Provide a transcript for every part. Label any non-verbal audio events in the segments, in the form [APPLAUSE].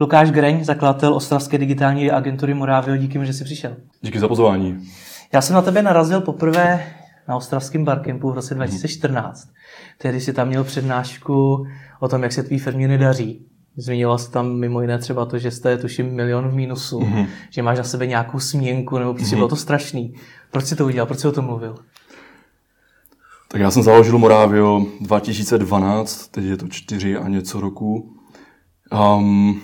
Lukáš Greň, zakladatel Ostravské digitální agentury Moravio, díky, že jsi přišel. Díky za pozvání. Já jsem na tebe narazil poprvé na Ostravském barkempu v roce 2014. Mhm. Tehdy si tam měl přednášku o tom, jak se tvý firmě nedaří. Zmiňoval jsi tam mimo jiné třeba to, že jste, tuším, milion v mínusu, mm-hmm. že máš na sebe nějakou směnku, nebo prostě mm-hmm. bylo to strašný. Proč jsi to udělal? Proč jsi o tom mluvil? Tak já jsem založil Morávio 2012, teď je to čtyři a něco roku. Um,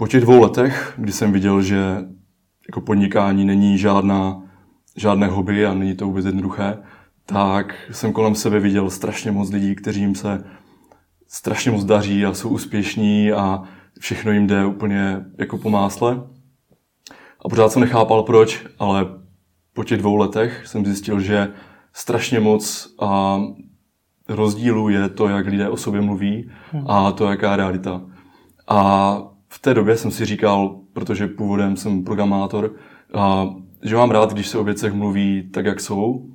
po těch dvou letech, kdy jsem viděl, že jako podnikání není žádná, žádné hobby a není to vůbec jednoduché, tak jsem kolem sebe viděl strašně moc lidí, kteřím se strašně moc daří a jsou úspěšní a všechno jim jde úplně jako po másle. A pořád jsem nechápal proč, ale po těch dvou letech jsem zjistil, že strašně moc a rozdílů je to, jak lidé o sobě mluví a to, jaká je realita. A v té době jsem si říkal, protože původem jsem programátor, a, že mám rád, když se o věcech mluví tak, jak jsou.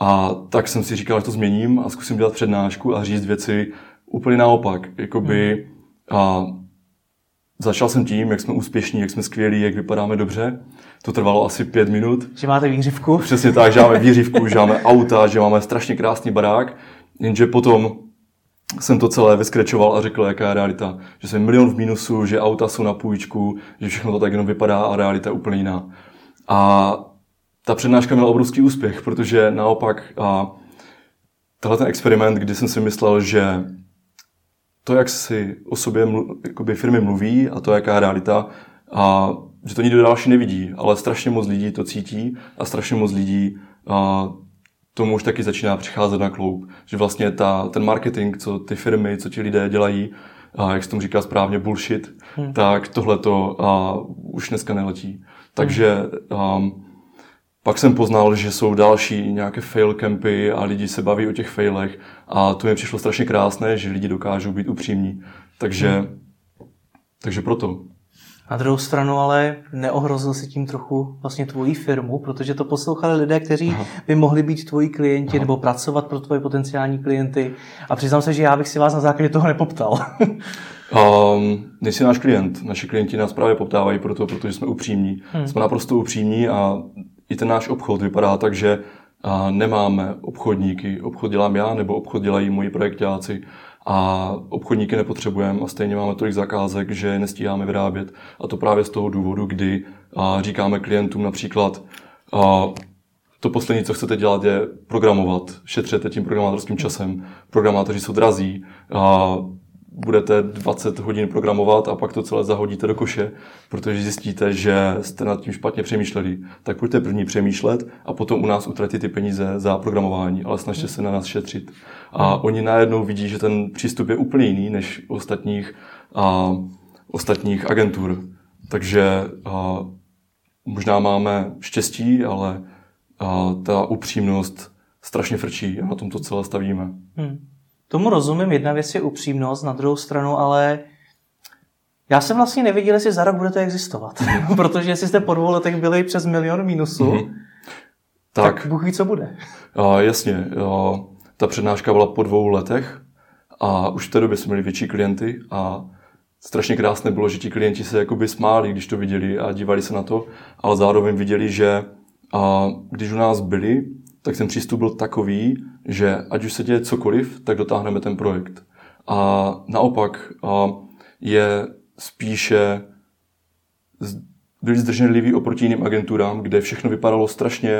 A tak jsem si říkal, že to změním a zkusím dělat přednášku a říct věci úplně naopak. Jakoby, hmm. a začal jsem tím, jak jsme úspěšní, jak jsme skvělí, jak vypadáme dobře. To trvalo asi pět minut. Že máte výřivku? Přesně tak, že máme výřivku, že máme auta, že máme strašně krásný barák. Jenže potom jsem to celé vyskrečoval a řekl, jaká je realita. Že jsem milion v mínusu, že auta jsou na půjčku, že všechno to tak jenom vypadá a realita je úplně jiná. A ta přednáška měla obrovský úspěch, protože naopak a tenhle ten experiment, kdy jsem si myslel, že to, jak si o sobě jakoby firmy mluví a to, jaká je realita, a že to nikdo další nevidí, ale strašně moc lidí to cítí a strašně moc lidí tomu už taky začíná přicházet na kloub. Že vlastně ta, ten marketing, co ty firmy, co ti lidé dělají, a jak se tomu říká správně, bullshit, hmm. tak tohle to už dneska neletí. Takže um, pak jsem poznal, že jsou další nějaké fail campy a lidi se baví o těch failech a to mi přišlo strašně krásné, že lidi dokážou být upřímní. Takže, hmm. takže proto. Na druhou stranu ale neohrozil si tím trochu vlastně tvoji firmu, protože to poslouchali lidé, kteří Aha. by mohli být tvoji klienti Aha. nebo pracovat pro tvoje potenciální klienty. A přiznám se, že já bych si vás na základě toho nepoptal. [LAUGHS] um, nejsi náš klient. Naši klienti nás právě poptávají proto, protože jsme upřímní. Hmm. Jsme naprosto upřímní a i ten náš obchod vypadá tak, že nemáme obchodníky. Obchod dělám já, nebo obchod dělají moji projektáci. A obchodníky nepotřebujeme a stejně máme tolik zakázek, že nestíháme vyrábět. A to právě z toho důvodu, kdy říkáme klientům například, to poslední, co chcete dělat, je programovat. Šetřete tím programátorským časem. Programátoři jsou drazí. Budete 20 hodin programovat a pak to celé zahodíte do koše, protože zjistíte, že jste nad tím špatně přemýšleli. Tak pojďte první přemýšlet a potom u nás utratit ty peníze za programování, ale snažte se na nás šetřit. A oni najednou vidí, že ten přístup je úplně jiný než ostatních, a, ostatních agentur. Takže a, možná máme štěstí, ale a, ta upřímnost strašně frčí a na tom to celé stavíme. Hmm. Tomu rozumím, jedna věc je upřímnost, na druhou stranu ale já jsem vlastně neviděl, jestli za rok budete existovat. [LAUGHS] Protože jestli jste po dvou letech byli přes milion mínusu, mm-hmm. tak, tak Bůh ví, co bude. A, jasně. A, ta přednáška byla po dvou letech a už v té době jsme měli větší klienty a strašně krásné bylo, že ti klienti se jakoby smáli, když to viděli a dívali se na to, ale zároveň viděli, že a, když u nás byli, tak ten přístup byl takový, že ať už se děje cokoliv, tak dotáhneme ten projekt. A naopak a je spíše byli zdrženliví oproti jiným agenturám, kde všechno vypadalo strašně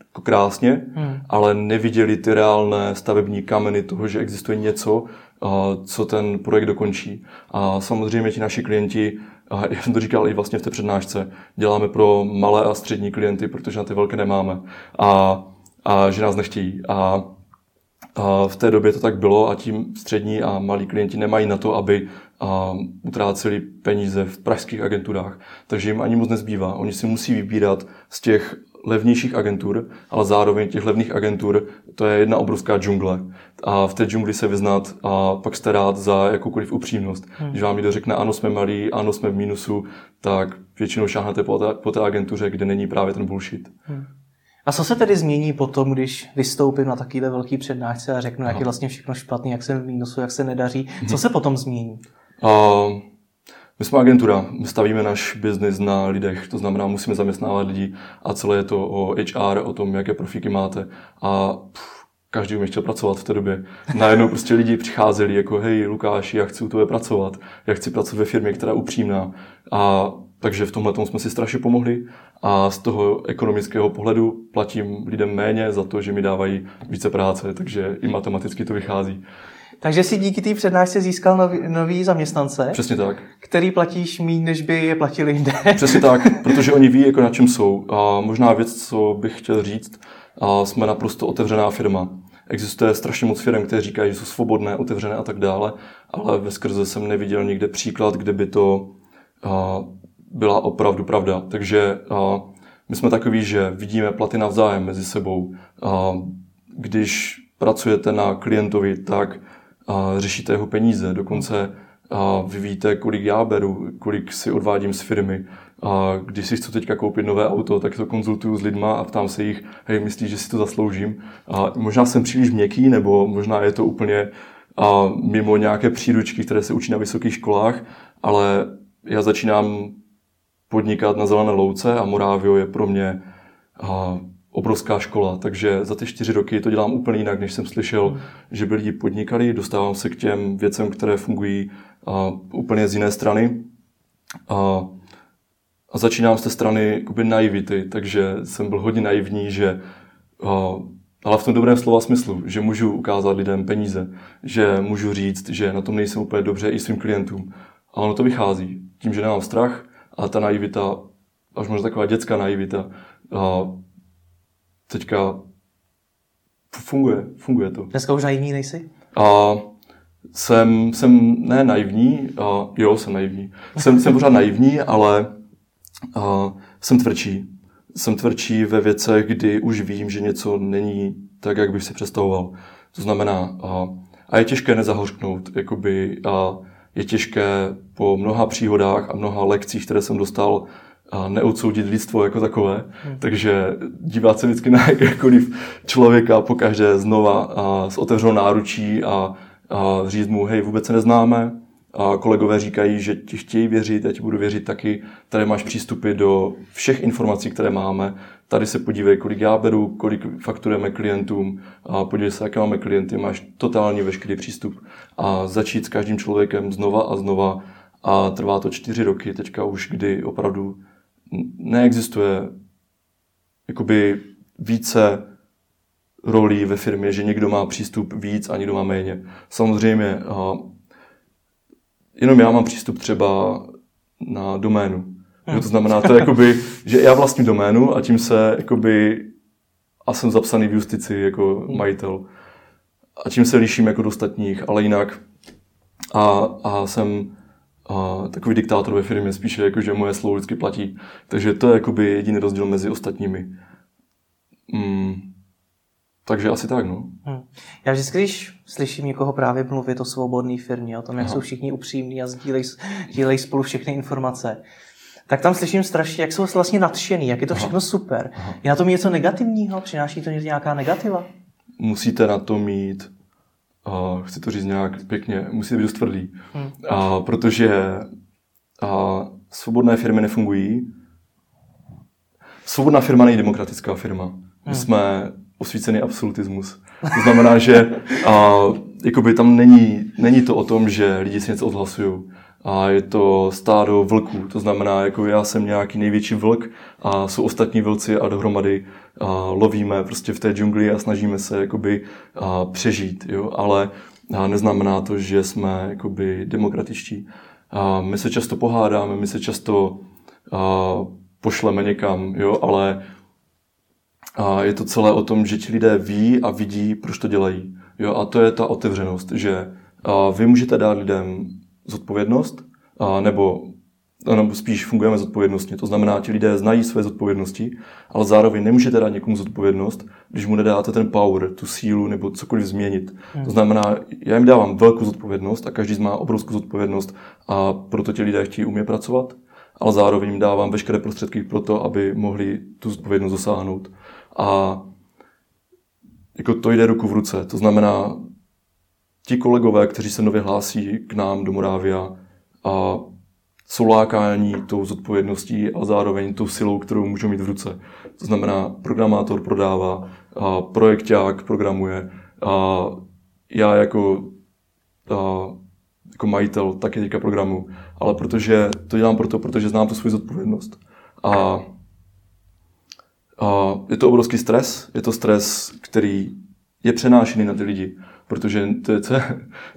jako krásně, hmm. ale neviděli ty reálné stavební kameny toho, že existuje něco, co ten projekt dokončí. A samozřejmě ti naši klienti, já jsem to říkal i vlastně v té přednášce, děláme pro malé a střední klienty, protože na ty velké nemáme. A a že nás nechtějí. A, a v té době to tak bylo a tím střední a malí klienti nemají na to, aby utráceli peníze v pražských agenturách. Takže jim ani moc nezbývá. Oni si musí vybírat z těch levnějších agentur, ale zároveň těch levných agentur, to je jedna obrovská džungle. A v té džungli se vyznat a pak starat za jakoukoliv upřímnost. Hmm. Když vám někdo řekne, ano, jsme malí, ano, jsme v mínusu, tak většinou šáhnete po té, po té agentuře, kde není právě ten bullshit. Hmm. A co se tedy změní potom, když vystoupím na takovýhle velký přednášce a řeknu, jak je vlastně všechno špatný, jak se v mínusu, jak se nedaří? Co se potom změní? Uh, My jsme agentura, my stavíme náš biznis na lidech, to znamená, musíme zaměstnávat lidi a celé je to o HR, o tom, jaké profíky máte. A pff, každý mě chtěl pracovat v té době. Najednou prostě lidi přicházeli jako, hej Lukáši, já chci u tebe pracovat, já chci pracovat ve firmě, která je upřímná. A takže v tomhle tom jsme si strašně pomohli a z toho ekonomického pohledu platím lidem méně za to, že mi dávají více práce, takže i matematicky to vychází. Takže si díky té přednášce získal nový, nový zaměstnance, Přesně tak. který platíš méně, než by je platili jinde. [LAUGHS] Přesně tak, protože oni ví, jako na čem jsou. A možná věc, co bych chtěl říct, a jsme naprosto otevřená firma. Existuje strašně moc firm, které říkají, že jsou svobodné, otevřené a tak dále, ale ve skrze jsem neviděl nikde příklad, kde by to byla opravdu pravda. Takže my jsme takový, že vidíme platy navzájem mezi sebou. Když pracujete na klientovi, tak řešíte jeho peníze. Dokonce vy víte, kolik já beru, kolik si odvádím z firmy. A když si chci teďka koupit nové auto, tak to konzultuju s lidma a ptám se jich, hej, myslíš, že si to zasloužím? A možná jsem příliš měkký, nebo možná je to úplně a mimo nějaké příručky, které se učí na vysokých školách, ale já začínám podnikat na Zelené louce a Morávio je pro mě a, obrovská škola, takže za ty čtyři roky to dělám úplně jinak, než jsem slyšel, že by lidi podnikali, dostávám se k těm věcem, které fungují a, úplně z jiné strany. A, a začínám z té strany jakoby naivity, takže jsem byl hodně naivní, že ale v tom dobrém slova smyslu, že můžu ukázat lidem peníze, že můžu říct, že na tom nejsem úplně dobře i svým klientům. A ono to vychází. Tím, že nemám strach a ta naivita, až možná taková dětská naivita, a teďka funguje, funguje to. Dneska už naivní nejsi? A jsem, jsem ne naivní, a jo, jsem naivní. Jsem, jsem pořád naivní, ale a jsem tvrdší. Jsem tvrdší ve věcech, kdy už vím, že něco není tak, jak bych si představoval. To znamená, a, a je těžké nezahořknout, jakoby, a je těžké po mnoha příhodách a mnoha lekcích, které jsem dostal, a neodsoudit lidstvo jako takové. Hmm. Takže dívat se vždycky na [LAUGHS] jakékoliv člověka po každé znova a s otevřenou náručí a, a říct mu, hej, vůbec se neznáme, kolegové říkají, že ti chtějí věřit, já ti budu věřit taky. Tady máš přístupy do všech informací, které máme. Tady se podívej, kolik já beru, kolik fakturujeme klientům, a podívej se, jaké máme klienty, máš totálně veškerý přístup. A začít s každým člověkem znova a znova a trvá to čtyři roky, teďka už kdy opravdu neexistuje jakoby více rolí ve firmě, že někdo má přístup víc a někdo má méně. Samozřejmě jenom já mám přístup třeba na doménu. Hmm. To znamená, to je jakoby, [LAUGHS] že já vlastním doménu a tím se jakoby, a jsem zapsaný v justici jako majitel. A tím se liším jako do ostatních, ale jinak. A, a jsem a, takový diktátor ve firmě, spíše jako, že moje slovo vždycky platí. Takže to je jakoby jediný rozdíl mezi ostatními. Mm, takže asi tak, no. Hmm. Já vždycky, když slyším někoho právě mluvit o svobodné firmě, o tom, jak Aha. jsou všichni upřímní a sdílejí, sdílejí spolu všechny informace, tak tam slyším strašně, jak jsou vlastně nadšený, jak je to všechno Aha. super. Aha. Je na tom něco negativního? Přináší to nějaká negativa? Musíte na to mít, uh, chci to říct nějak pěkně, musíte být dost tvrdý. Hmm. Uh, protože uh, svobodné firmy nefungují. Svobodná firma není demokratická firma. My hmm. jsme osvícený absolutismus. To znamená, že a, jakoby tam není, není to o tom, že lidi si něco odhlasují. A je to stádo vlků, to znamená, jako já jsem nějaký největší vlk a jsou ostatní vlci a dohromady a, lovíme prostě v té džungli a snažíme se jakoby a, přežít, jo? ale a neznamená to, že jsme jakoby demokratičtí. A my se často pohádáme, my se často a, pošleme někam, jo? ale a je to celé o tom, že ti lidé ví a vidí, proč to dělají. Jo, a to je ta otevřenost, že a vy můžete dát lidem zodpovědnost, a nebo, nebo spíš fungujeme zodpovědnostně. To znamená, ti lidé znají své zodpovědnosti, ale zároveň nemůžete dát někomu zodpovědnost, když mu nedáte ten power, tu sílu nebo cokoliv změnit. Hmm. To znamená, já jim dávám velkou zodpovědnost a každý z má obrovskou zodpovědnost a proto ti lidé chtějí umět pracovat, ale zároveň jim dávám veškeré prostředky pro to, aby mohli tu zodpovědnost dosáhnout. A jako to jde ruku v ruce. To znamená, ti kolegové, kteří se nově hlásí k nám do Morávia, a jsou lákání tou zodpovědností a zároveň tou silou, kterou můžou mít v ruce. To znamená, programátor prodává, a projekták programuje, a já jako, a, jako majitel taky teďka programu, ale protože to dělám proto, protože znám tu svou zodpovědnost. A, a je to obrovský stres, je to stres, který je přenášený na ty lidi, protože to, to,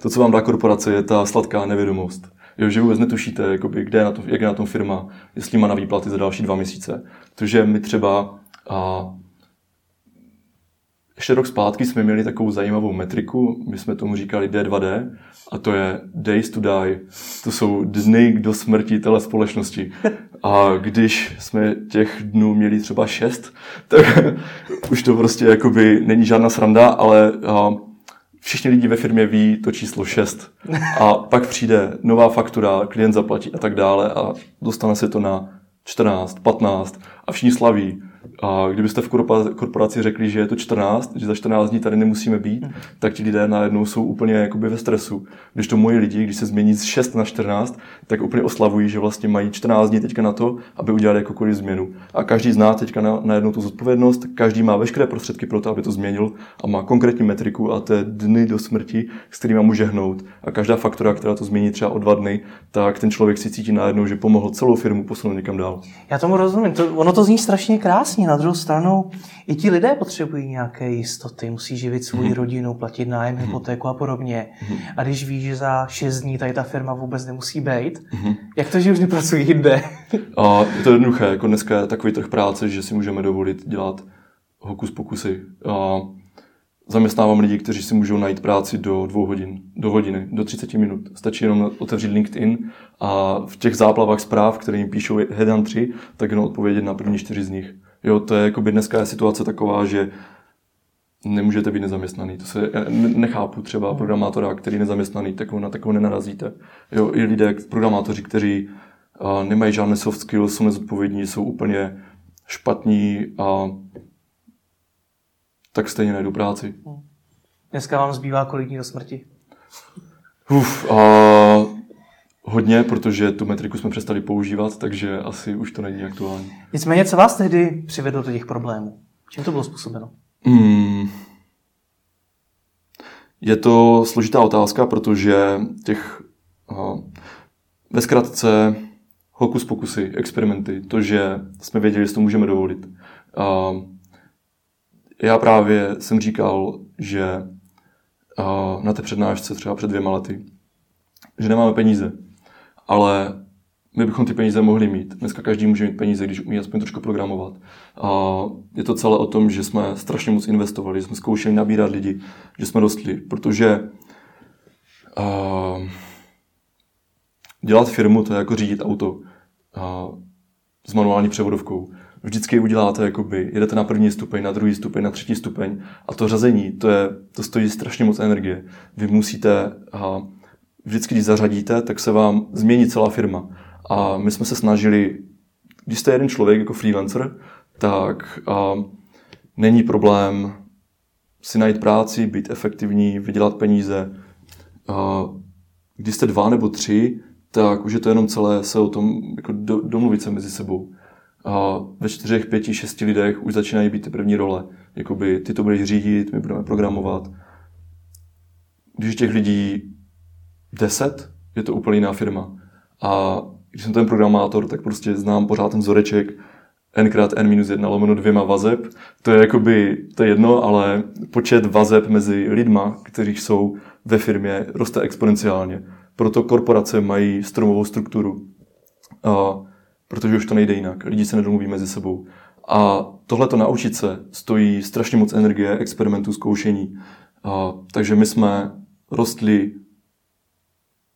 to co vám dá korporace, je ta sladká nevědomost. Jo, že vůbec netušíte, jakoby, kde je na to, jak je na tom firma, jestli má na výplaty za další dva měsíce. Protože my třeba a, ještě rok zpátky jsme měli takovou zajímavou metriku, my jsme tomu říkali D2D, a to je Days to Die. To jsou dny do smrti téhle společnosti. A když jsme těch dnů měli třeba šest, tak [LAUGHS] už to prostě jakoby není žádná sranda, ale všichni lidi ve firmě ví to číslo 6. A pak přijde nová faktura, klient zaplatí a tak dále a dostane se to na 14, 15 a všichni slaví. A kdybyste v korporaci řekli, že je to 14, že za 14 dní tady nemusíme být, mm. tak ti lidé najednou jsou úplně jakoby ve stresu. Když to moji lidi, když se změní z 6 na 14, tak úplně oslavují, že vlastně mají 14 dní teďka na to, aby udělali jakoukoliv změnu. A každý z nás teďka na, na jednu tu zodpovědnost, každý má veškeré prostředky pro to, aby to změnil a má konkrétní metriku a to je dny do smrti, s kterými může hnout. A každá faktora, která to změní třeba o dva dny, tak ten člověk si cítí najednou, že pomohl celou firmu posunout někam dál. Já tomu rozumím. To, ono to zní strašně krásně na druhou stranu i ti lidé potřebují nějaké jistoty, musí živit svou mm-hmm. rodinu, platit nájem, mm-hmm. hypotéku a podobně. Mm-hmm. A když víš, že za 6 dní tady ta firma vůbec nemusí být, jak to, že už nepracují jinde? a je to jednoduché, jako dneska je takový trh práce, že si můžeme dovolit dělat hokus pokusy. A zaměstnávám lidi, kteří si můžou najít práci do dvou hodin, do hodiny, do 30 minut. Stačí jenom otevřít LinkedIn a v těch záplavách zpráv, které jim píšou headhuntři, tak jenom odpovědět na první čtyři z nich. Jo, to je jako by dneska je situace taková, že nemůžete být nezaměstnaný. To se nechápu třeba programátora, který je nezaměstnaný, tak na takovou nenarazíte. Jo, i lidé, programátoři, kteří a, nemají žádné soft skills, jsou nezodpovědní, jsou úplně špatní a tak stejně najdu práci. Dneska vám zbývá kolik dní do smrti? Uf, a, hodně, protože tu metriku jsme přestali používat, takže asi už to není aktuální. Nicméně, co vás tehdy přivedlo do těch problémů? Čím to bylo způsobeno? Hmm. Je to složitá otázka, protože těch uh, ve zkratce hokus pokusy, experimenty, to, že jsme věděli, že to můžeme dovolit. Uh, já právě jsem říkal, že uh, na té přednášce třeba před dvěma lety, že nemáme peníze ale my bychom ty peníze mohli mít. Dneska každý může mít peníze, když umí aspoň trošku programovat. A je to celé o tom, že jsme strašně moc investovali, že jsme zkoušeli nabírat lidi, že jsme rostli, protože uh, dělat firmu to je jako řídit auto uh, s manuální převodovkou. Vždycky uděláte, jakoby, jedete na první stupeň, na druhý stupeň, na třetí stupeň a to řazení, to, je, to stojí strašně moc energie. Vy musíte uh, vždycky, když zařadíte, tak se vám změní celá firma. A my jsme se snažili, když jste jeden člověk jako freelancer, tak a, není problém si najít práci, být efektivní, vydělat peníze. A, když jste dva nebo tři, tak už je to jenom celé se o tom jako do, domluvit se mezi sebou. A ve čtyřech, pěti, šesti lidech už začínají být ty první role. Jakoby ty to budeš řídit, my budeme programovat. Když těch lidí 10, je to úplně jiná firma. A když jsem ten programátor, tak prostě znám pořád ten vzoreček n krát n minus 1 lomeno dvěma vazeb. To je jakoby, to je jedno, ale počet vazeb mezi lidma, kteří jsou ve firmě, roste exponenciálně. Proto korporace mají stromovou strukturu. A, protože už to nejde jinak. Lidi se nedomluví mezi sebou. A tohle to naučit se stojí strašně moc energie, experimentů, zkoušení. A, takže my jsme rostli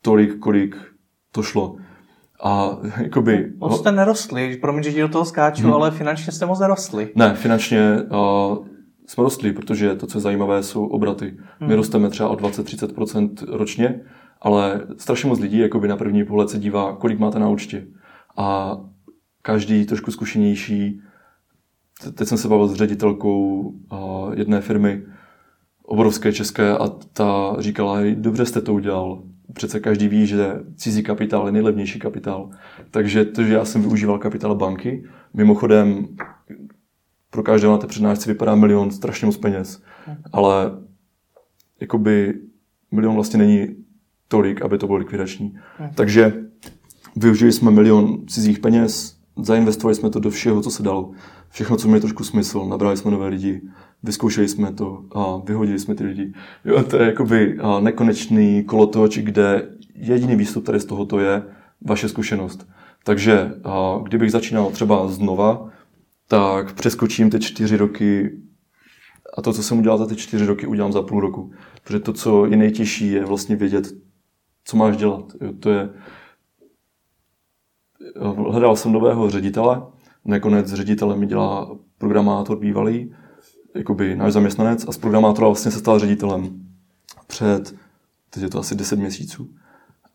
tolik, kolik to šlo. A jakoby... Moc jste nerostli, promiň, že ti do toho skáču, hmm. ale finančně jste moc nerostli. Ne, finančně uh, jsme rostli, protože to, co je zajímavé, jsou obraty. Hmm. My rosteme třeba o 20-30% ročně, ale strašně moc lidí jakoby na první pohled se dívá, kolik máte na účtě. A každý trošku zkušenější, teď jsem se bavil s ředitelkou uh, jedné firmy, obrovské české, a ta říkala, dobře jste to udělal, přece každý ví, že cizí kapitál je nejlevnější kapitál. Takže to, že já jsem využíval kapitál banky, mimochodem pro každého na té přednášce vypadá milion strašně moc peněz, ale jakoby milion vlastně není tolik, aby to bylo likvidační. Takže využili jsme milion cizích peněz, zainvestovali jsme to do všeho, co se dalo. Všechno, co mělo trošku smysl. Nabrali jsme nové lidi, vyzkoušeli jsme to a vyhodili jsme ty lidi. Jo, to je jakoby nekonečný kolotoč, kde jediný výstup tady z tohoto je vaše zkušenost. Takže kdybych začínal třeba znova, tak přeskočím ty čtyři roky a to, co jsem udělal za ty čtyři roky, udělám za půl roku. Protože to, co je nejtěžší, je vlastně vědět, co máš dělat. Jo, to je... Hledal jsem nového ředitele, nakonec ředitele mi dělá programátor bývalý, jakoby náš zaměstnanec a z programátora vlastně se stal ředitelem před, teď je to asi 10 měsíců.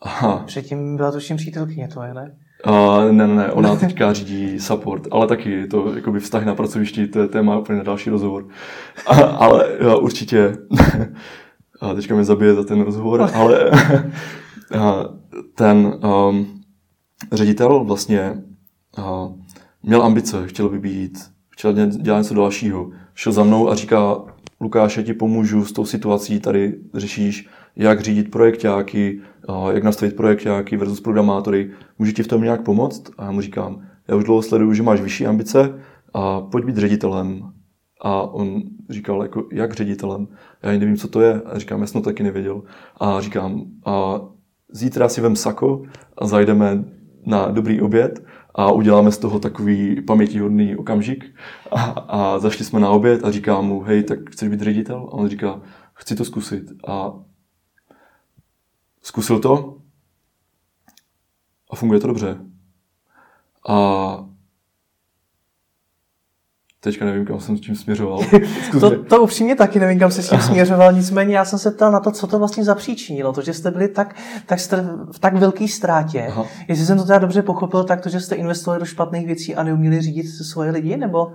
Aha. Předtím byla tuším přítelkyně to, ne? A ne, ne, ne, ona teďka řídí support, ale taky to jakoby vztah na pracovišti, to je téma úplně na další rozhovor. A, ale já určitě, a teďka mě zabije za ten rozhovor, ale ten um, ředitel vlastně uh, měl ambice, chtěl by být, chtěl dělat něco dalšího. Šel za mnou a říká, Lukáš, já ti pomůžu s tou situací, tady řešíš, jak řídit projektáky, jak nastavit projektáky versus programátory. Můžu ti v tom nějak pomoct? A já mu říkám, já už dlouho sleduju, že máš vyšší ambice a pojď být ředitelem. A on říkal, jako, jak ředitelem? Já nevím, co to je. A říkám, já jsem to taky nevěděl. A říkám, a zítra si vem sako a zajdeme na dobrý oběd a uděláme z toho takový pamětihodný okamžik. A, a zašli jsme na oběd a říkám mu, hej, tak chceš být ředitel? A on říká, chci to zkusit. A zkusil to a funguje to dobře. A teďka nevím, kam jsem s tím směřoval. [LAUGHS] to, to upřímně taky nevím, kam se s tím směřoval, nicméně já jsem se ptal na to, co to vlastně zapříčinilo, to, že jste byli tak, tak jste v tak velké ztrátě. Aha. Jestli jsem to teda dobře pochopil, tak to, že jste investovali do špatných věcí a neuměli řídit svoje lidi, nebo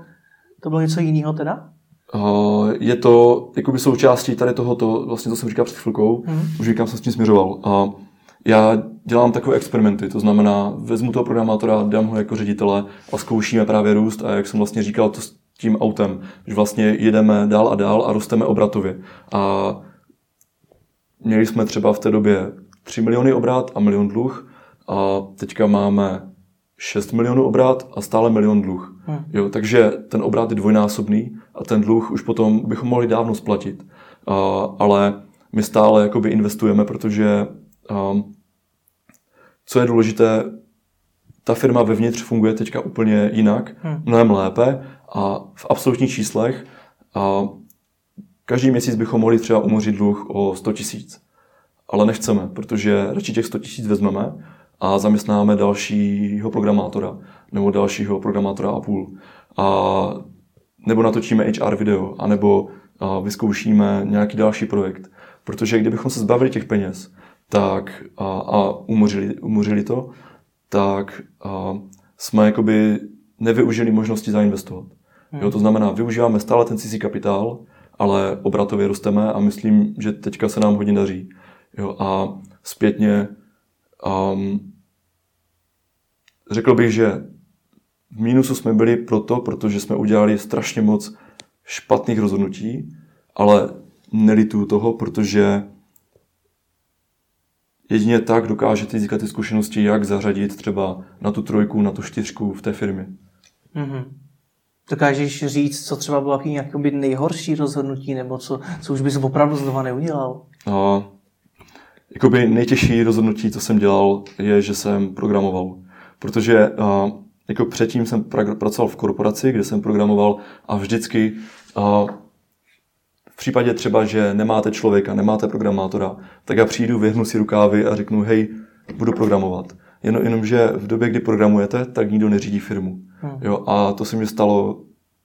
to bylo něco jiného teda? Uh, je to jakoby součástí tady tohoto, vlastně to jsem říkal před chvilkou, mm. už říkám, jsem s tím směřoval. Uh, já dělám takové experimenty, to znamená, vezmu toho programátora, dám ho jako ředitele a zkoušíme právě růst a jak jsem vlastně říkal, to s tím autem, že vlastně jedeme dál a dál a rosteme obratově. A měli jsme třeba v té době 3 miliony obrat a milion dluh a teďka máme 6 milionů obrat a stále milion dluh. Hmm. Jo, takže ten obrat je dvojnásobný a ten dluh už potom bychom mohli dávno splatit. A, ale my stále jakoby investujeme, protože co je důležité, ta firma vevnitř funguje teďka úplně jinak, hmm. mnohem lépe a v absolutních číslech a každý měsíc bychom mohli třeba umořit dluh o 100 tisíc. Ale nechceme, protože radši těch 100 tisíc vezmeme a zaměstnáme dalšího programátora nebo dalšího programátora a půl. A nebo natočíme HR video, anebo vyzkoušíme nějaký další projekt. Protože kdybychom se zbavili těch peněz tak, a, a umořili, umořili to, tak a, jsme jakoby nevyužili možnosti zainvestovat. Hmm. Jo, to znamená, využíváme stále ten cizí kapitál, ale obratově rosteme a myslím, že teďka se nám hodně daří. Jo, a zpětně um, řekl bych, že v mínusu jsme byli proto, protože jsme udělali strašně moc špatných rozhodnutí, ale nelituju toho, protože jedině tak dokážete získat ty zkušenosti, jak zařadit třeba na tu trojku, na tu čtyřku v té firmě. Mm-hmm. Dokážeš říct, co třeba bylo nějaký nejhorší rozhodnutí, nebo co, co už bys opravdu znova neudělal? No, jakoby nejtěžší rozhodnutí, co jsem dělal, je, že jsem programoval. Protože uh, jako předtím jsem pra- pracoval v korporaci, kde jsem programoval a vždycky uh, případě třeba, že nemáte člověka, nemáte programátora, tak já přijdu, vyhnu si rukávy a řeknu, hej, budu programovat. Jen, jenomže v době, kdy programujete, tak nikdo neřídí firmu. Hmm. Jo, a to se mi stalo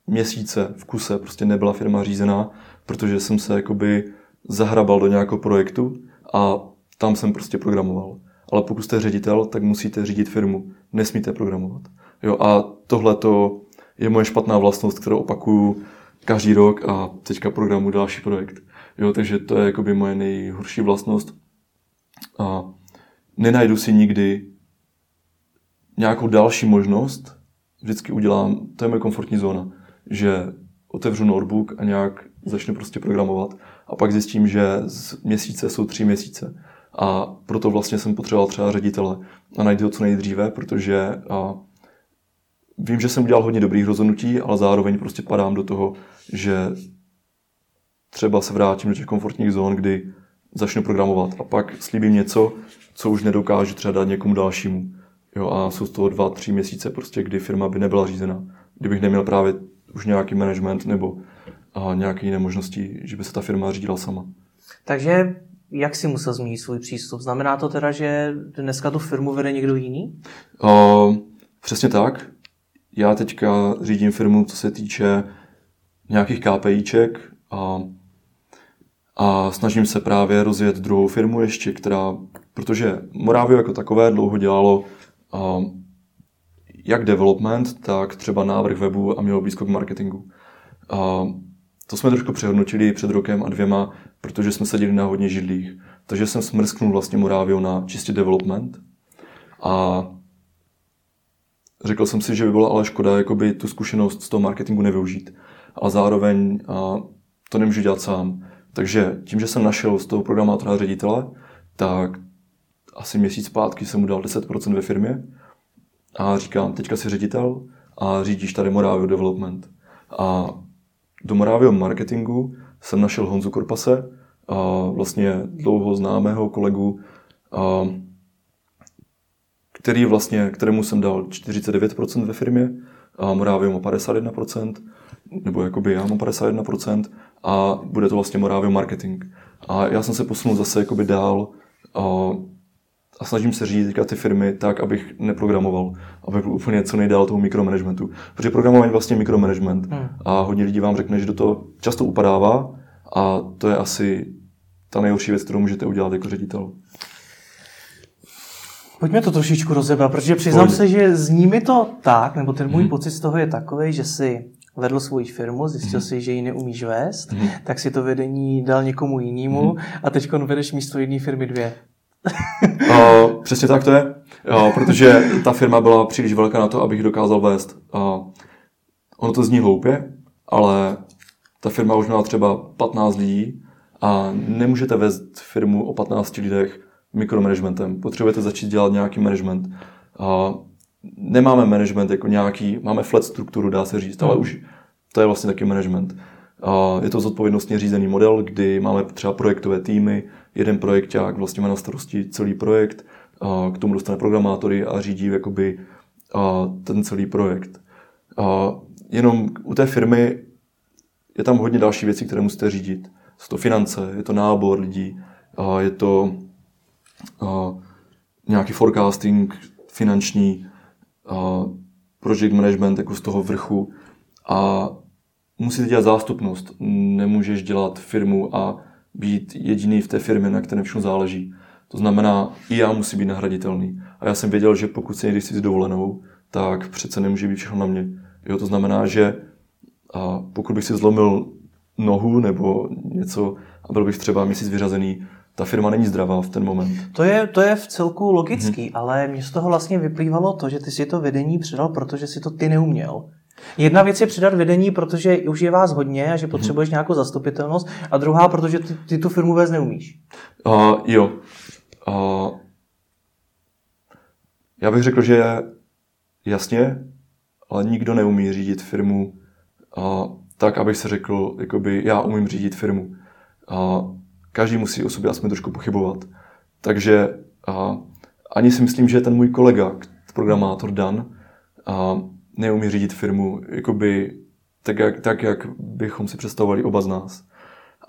měsíce v kuse, prostě nebyla firma řízená, protože jsem se jakoby zahrabal do nějakého projektu a tam jsem prostě programoval. Ale pokud jste ředitel, tak musíte řídit firmu, nesmíte programovat. Jo, a tohle to je moje špatná vlastnost, kterou opakuju každý rok a teďka programu další projekt. Jo, takže to je jakoby moje nejhorší vlastnost. a nenajdu si nikdy nějakou další možnost, vždycky udělám, to je moje komfortní zóna, že otevřu notebook a nějak začnu prostě programovat a pak zjistím, že z měsíce jsou tři měsíce. A proto vlastně jsem potřeboval třeba ředitele a najít ho co nejdříve, protože a vím, že jsem udělal hodně dobrých rozhodnutí, ale zároveň prostě padám do toho, že třeba se vrátím do těch komfortních zón, kdy začnu programovat a pak slíbím něco, co už nedokážu třeba dát někomu dalšímu. Jo, a jsou z toho dva, tři měsíce, prostě, kdy firma by nebyla řízena. Kdybych neměl právě už nějaký management nebo a nějaké jiné možnosti, že by se ta firma řídila sama. Takže jak si musel změnit svůj přístup? Znamená to teda, že dneska tu firmu vede někdo jiný? Uh, přesně tak. Já teďka řídím firmu, co se týče nějakých KPIček a, a snažím se právě rozjet druhou firmu ještě, která, protože Moravio jako takové dlouho dělalo a, jak development, tak třeba návrh webu a mělo blízko k marketingu. A, to jsme trošku přehodnotili před rokem a dvěma, protože jsme seděli na hodně židlích. Takže jsem smrsknul vlastně Moravio na čistě development. A řekl jsem si, že by byla ale škoda jakoby tu zkušenost z toho marketingu nevyužít. A zároveň a to nemůžu dělat sám. Takže tím, že jsem našel z toho programátora ředitele, tak asi měsíc zpátky jsem mu dal 10% ve firmě a říkám, teďka si ředitel a řídíš tady Moravio Development. A do Moravio marketingu jsem našel Honzu Korpase, a vlastně dlouho známého kolegu, a který vlastně, kterému jsem dal 49% ve firmě, a Moravio má 51%, nebo jakoby já mám 51% a bude to vlastně Moravio marketing. A já jsem se posunul zase jakoby dál a, a snažím se řídit ty firmy tak, abych neprogramoval, abych byl úplně co nejdál toho mikromanagementu. Protože programování vlastně mikromanagement hmm. a hodně lidí vám řekne, že do toho často upadává a to je asi ta nejhorší věc, kterou můžete udělat jako ředitel. Pojďme to trošičku rozebrat, protože přiznám Pojď. se, že zní mi to tak, nebo ten můj hmm. pocit z toho je takový, že si vedl svoji firmu, zjistil hmm. si, že ji neumíš vést, hmm. tak si to vedení dal někomu jinému hmm. a teď vedeš místo jedné firmy dvě. [LAUGHS] uh, přesně tak to je, uh, protože ta firma byla příliš velká na to, abych dokázal vést. Uh, ono to zní hloupě, ale ta firma už měla třeba 15 lidí a nemůžete vést firmu o 15 lidech mikromanagementem. Potřebujete začít dělat nějaký management. A nemáme management jako nějaký, máme flat strukturu, dá se říct, ale hmm. už to je vlastně taky management. A je to zodpovědnostně řízený model, kdy máme třeba projektové týmy, jeden projekták vlastně má na starosti celý projekt, a k tomu dostane programátory a řídí jakoby a ten celý projekt. A jenom u té firmy je tam hodně další věcí, které musíte řídit. Jsou to finance, je to nábor lidí, a je to nějaký forecasting finanční, a project management jako z toho vrchu a musíte dělat zástupnost. Nemůžeš dělat firmu a být jediný v té firmě, na které všechno záleží. To znamená, i já musí být nahraditelný. A já jsem věděl, že pokud se někdy chci dovolenou, tak přece nemůže být všechno na mě. Jo, to znamená, že a pokud bych si zlomil nohu nebo něco a byl bych třeba měsíc vyřazený, ta firma není zdravá v ten moment. To je, to je v celku logický, hmm. ale mě z toho vlastně vyplývalo to, že ty si to vedení předal, protože si to ty neuměl. Jedna věc je předat vedení, protože už je vás hodně a že mhm. potřebuješ hmm. nějakou zastupitelnost, a druhá, protože ty, ty tu firmu vést neumíš. Uh, jo. Uh, já bych řekl, že jasně, ale nikdo neumí řídit firmu uh, tak, abych se řekl, jakoby já umím řídit firmu. A každý musí o sobě aspoň trošku pochybovat. Takže a, ani si myslím, že ten můj kolega, programátor Dan, a, neumí řídit firmu jakoby tak jak, tak, jak bychom si představovali oba z nás.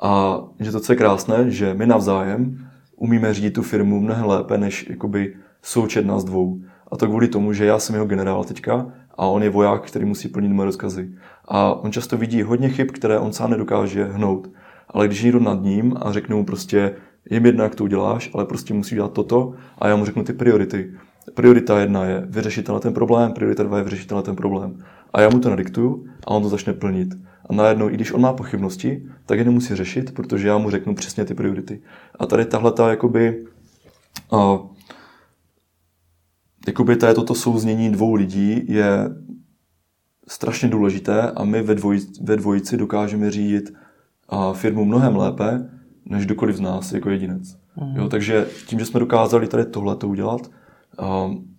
A že to, co je krásné, že my navzájem umíme řídit tu firmu mnohem lépe, než jakoby součet nás dvou. A to kvůli tomu, že já jsem jeho generál teďka a on je voják, který musí plnit moje rozkazy. A on často vidí hodně chyb, které on sám nedokáže hnout. Ale když jdu nad ním a řeknu mu prostě, je jedno, jak to uděláš, ale prostě musí dělat toto a já mu řeknu ty priority. Priorita jedna je vyřešit na ten problém, priorita dva je vyřešit na ten problém. A já mu to nadiktuju a on to začne plnit. A najednou, i když on má pochybnosti, tak je nemusí řešit, protože já mu řeknu přesně ty priority. A tady tahle ta jakoby A jakoby to, toto souznění dvou lidí je strašně důležité a my ve, dvoj, ve dvojici dokážeme řídit a firmu mnohem lépe, než kdokoliv z nás jako jedinec. Mm. Jo, takže tím, že jsme dokázali tady tohle to udělat,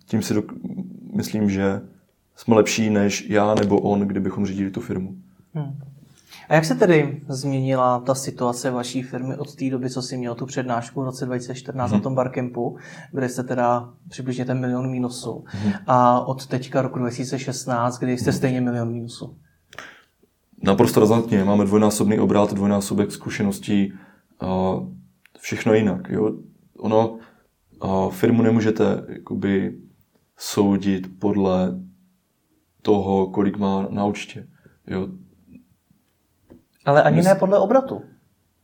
tím si dok- myslím, že jsme lepší než já nebo on, kdybychom řídili tu firmu. Mm. A jak se tedy změnila ta situace vaší firmy od té doby, co jsi měl tu přednášku v roce 2014 hmm. na tom barkempu, kde jste teda přibližně ten milion mínusu, hmm. a od teďka roku 2016, kdy jste stejně milion mínusu? Naprosto razantně. Máme dvojnásobný obrat, dvojnásobek zkušeností, všechno jinak. Jo? Ono, firmu nemůžete jakoby soudit podle toho, kolik má na účtě. Jo? Ale ani ne podle obratu.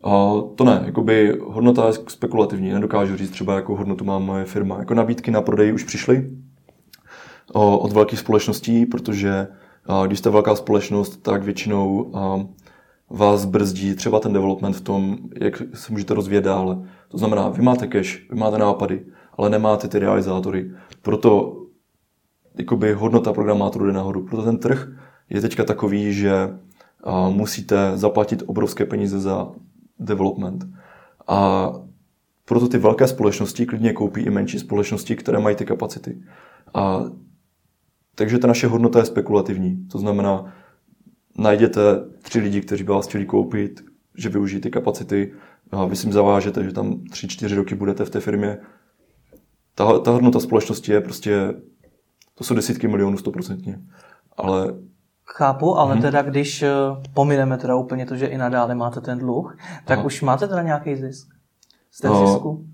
A to ne, jakoby hodnota je spekulativní, nedokážu říct třeba, jakou hodnotu má moje firma. Jako nabídky na prodej už přišly od velkých společností, protože když jste velká společnost, tak většinou vás brzdí třeba ten development v tom, jak se můžete rozvíjet dále. To znamená, vy máte cash, vy máte nápady, ale nemáte ty realizátory. Proto jakoby hodnota programátorů jde nahoru. Proto ten trh je teďka takový, že musíte zaplatit obrovské peníze za development. A proto ty velké společnosti klidně koupí i menší společnosti, které mají ty kapacity. A takže ta naše hodnota je spekulativní. To znamená, najděte tři lidi, kteří by vás chtěli koupit, že využijí ty kapacity, a vy si zavážete, že tam tři, čtyři roky budete v té firmě. Ta, ta hodnota společnosti je prostě, to jsou desítky milionů stoprocentně. Ale Chápu, ale hmm. teda když eh, pomineme teda úplně to, že i nadále máte ten dluh, tak Aha. už máte teda nějaký zisk? Jste v uh, zisku?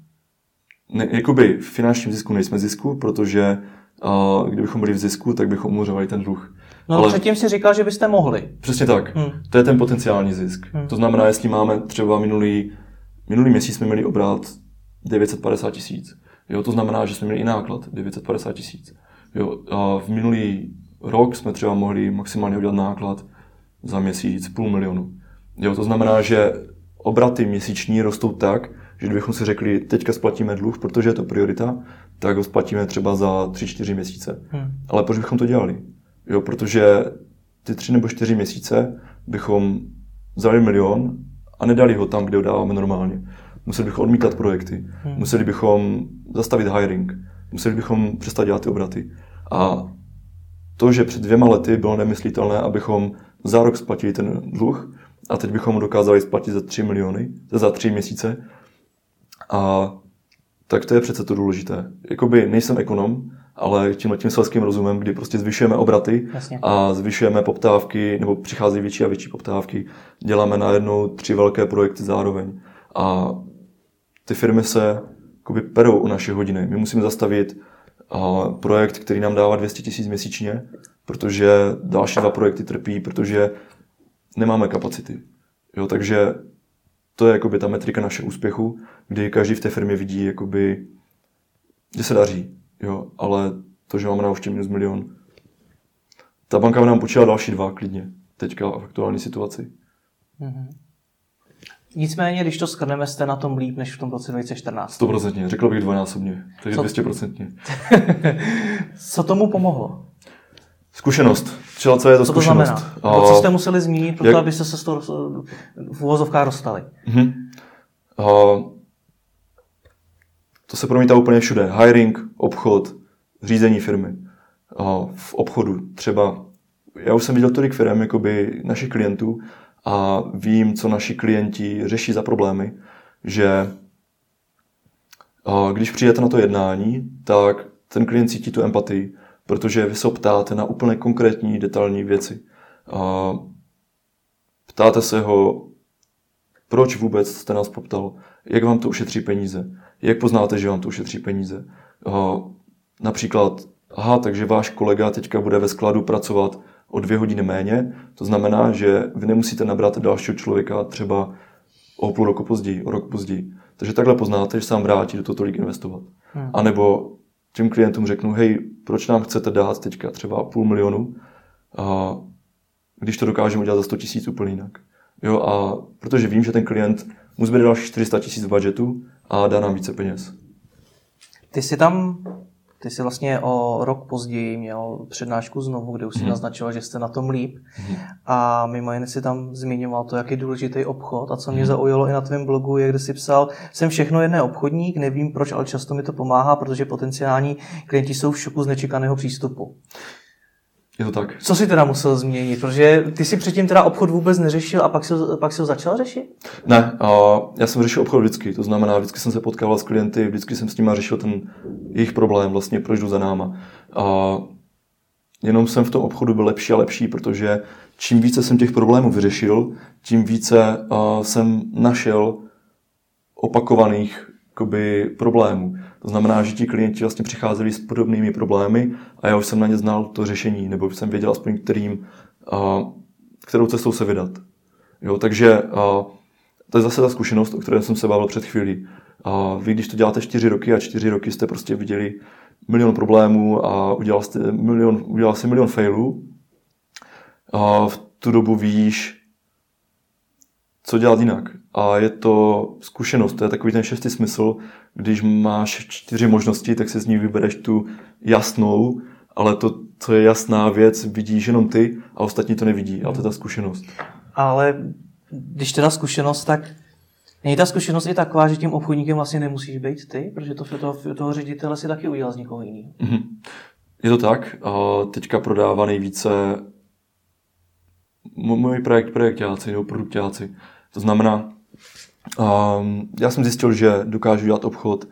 Ne, jakoby v finančním zisku nejsme zisku, protože uh, kdybychom byli v zisku, tak bychom umořovali ten dluh. No ale předtím si říkal, že byste mohli. Přesně tak. Hmm. To je ten potenciální zisk. Hmm. To znamená, jestli máme třeba minulý, minulý měsíc jsme měli obrat 950 tisíc. Jo, to znamená, že jsme měli i náklad 950 tisíc. Jo, a v minulý rok jsme třeba mohli maximálně udělat náklad za měsíc půl milionu. Jo, to znamená, že obraty měsíční rostou tak, že kdybychom si řekli, teďka splatíme dluh, protože je to priorita, tak ho splatíme třeba za 3-4 měsíce. Hmm. Ale proč bychom to dělali? Jo, protože ty 3 nebo 4 měsíce bychom vzali milion a nedali ho tam, kde ho dáváme normálně. Museli bychom odmítat projekty, hmm. museli bychom zastavit hiring, museli bychom přestat dělat ty obraty. A to, že před dvěma lety bylo nemyslitelné, abychom za rok splatili ten dluh a teď bychom ho dokázali splatit za 3 miliony, za 3 měsíce. A tak to je přece to důležité. Jakoby nejsem ekonom, ale tímhle tím selským rozumem, kdy prostě zvyšujeme obraty Jasně. a zvyšujeme poptávky, nebo přicházejí větší a větší poptávky, děláme najednou tři velké projekty zároveň. A ty firmy se jakoby perou o naše hodiny. My musíme zastavit a projekt, který nám dává 200 tisíc měsíčně, protože další dva projekty trpí, protože nemáme kapacity. Jo, takže to je jakoby ta metrika naše úspěchu, kdy každý v té firmě vidí, jakoby, že se daří. Jo, ale to, že máme na účtě minus milion, ta banka nám počítala další dva klidně, teďka v aktuální situaci. Mm-hmm. Nicméně, když to skrneme, jste na tom líp než v tom roce 2014. 100%, řekl bych dvojnásobně, takže Co... 200%. [LAUGHS] Co tomu pomohlo? Zkušenost. Třeba co je to co zkušenost? To znamená? A... Co jste museli zmínit, proto Jak... abyste se z toho v uvozovkách dostali? Mm-hmm. A... To se promítá úplně všude. Hiring, obchod, řízení firmy. A v obchodu třeba, já už jsem viděl tolik firm, jakoby našich klientů, a vím, co naši klienti řeší za problémy, že když přijete na to jednání, tak ten klient cítí tu empatii, protože vy se ptáte na úplně konkrétní, detailní věci. Ptáte se ho, proč vůbec jste nás poptal, jak vám to ušetří peníze, jak poznáte, že vám to ušetří peníze. Například, aha, takže váš kolega teďka bude ve skladu pracovat o dvě hodiny méně. To znamená, že vy nemusíte nabrat dalšího člověka třeba o půl roku později, o rok později. Takže takhle poznáte, že se vám vrátí do toho tolik investovat. Hmm. A nebo těm klientům řeknu, hej, proč nám chcete dát teďka třeba půl milionu, a když to dokážeme udělat za 100 tisíc úplně jinak. Jo, a protože vím, že ten klient mu zbyde další 400 tisíc v budgetu a dá nám více peněz. Ty jsi tam, ty jsi vlastně o rok později měl přednášku znovu, kde už si Mhm. naznačoval, že jste na tom líp. Mhm. A mimo jiné si tam zmiňoval to, jak je důležitý obchod. A co mě Mhm. zaujalo i na tvém blogu, je, kde si psal, jsem všechno jedné obchodník, nevím proč, ale často mi to pomáhá, protože potenciální klienti jsou v šoku z nečekaného přístupu. Je to tak. Co si teda musel změnit? Protože ty si předtím teda obchod vůbec neřešil a pak si, ho- pak si ho začal řešit? Ne, a já jsem řešil obchod vždycky, to znamená, vždycky jsem se potkával s klienty, vždycky jsem s nimi řešil ten jejich problém, vlastně proč jdu za náma. A jenom jsem v tom obchodu byl lepší a lepší, protože čím více jsem těch problémů vyřešil, tím více jsem našel opakovaných jakoby, problémů. To znamená, že ti klienti vlastně přicházeli s podobnými problémy a já už jsem na ně znal to řešení, nebo jsem věděl aspoň, kterým, kterou cestou se vydat. Jo, takže to je zase ta zkušenost, o které jsem se bavil před chvílí. A vy, když to děláte čtyři roky a čtyři roky jste prostě viděli milion problémů a udělal jste milion, udělal jsi milion failů, a v tu dobu víš, co dělat jinak. A je to zkušenost, to je takový ten šestý smysl, když máš čtyři možnosti, tak si z ní vybereš tu jasnou, ale to, co je jasná věc, vidíš jenom ty a ostatní to nevidí. A to je ta zkušenost. Ale když teda zkušenost, tak není ta zkušenost i taková, že tím obchodníkem vlastně nemusíš být ty, protože to, to, toho ředitele si taky udělal z někoho jiného. Mhm. Je to tak. A teďka prodává nejvíce můj projekt projektáci nebo produktáci. To znamená, um, já jsem zjistil, že dokážu dělat obchod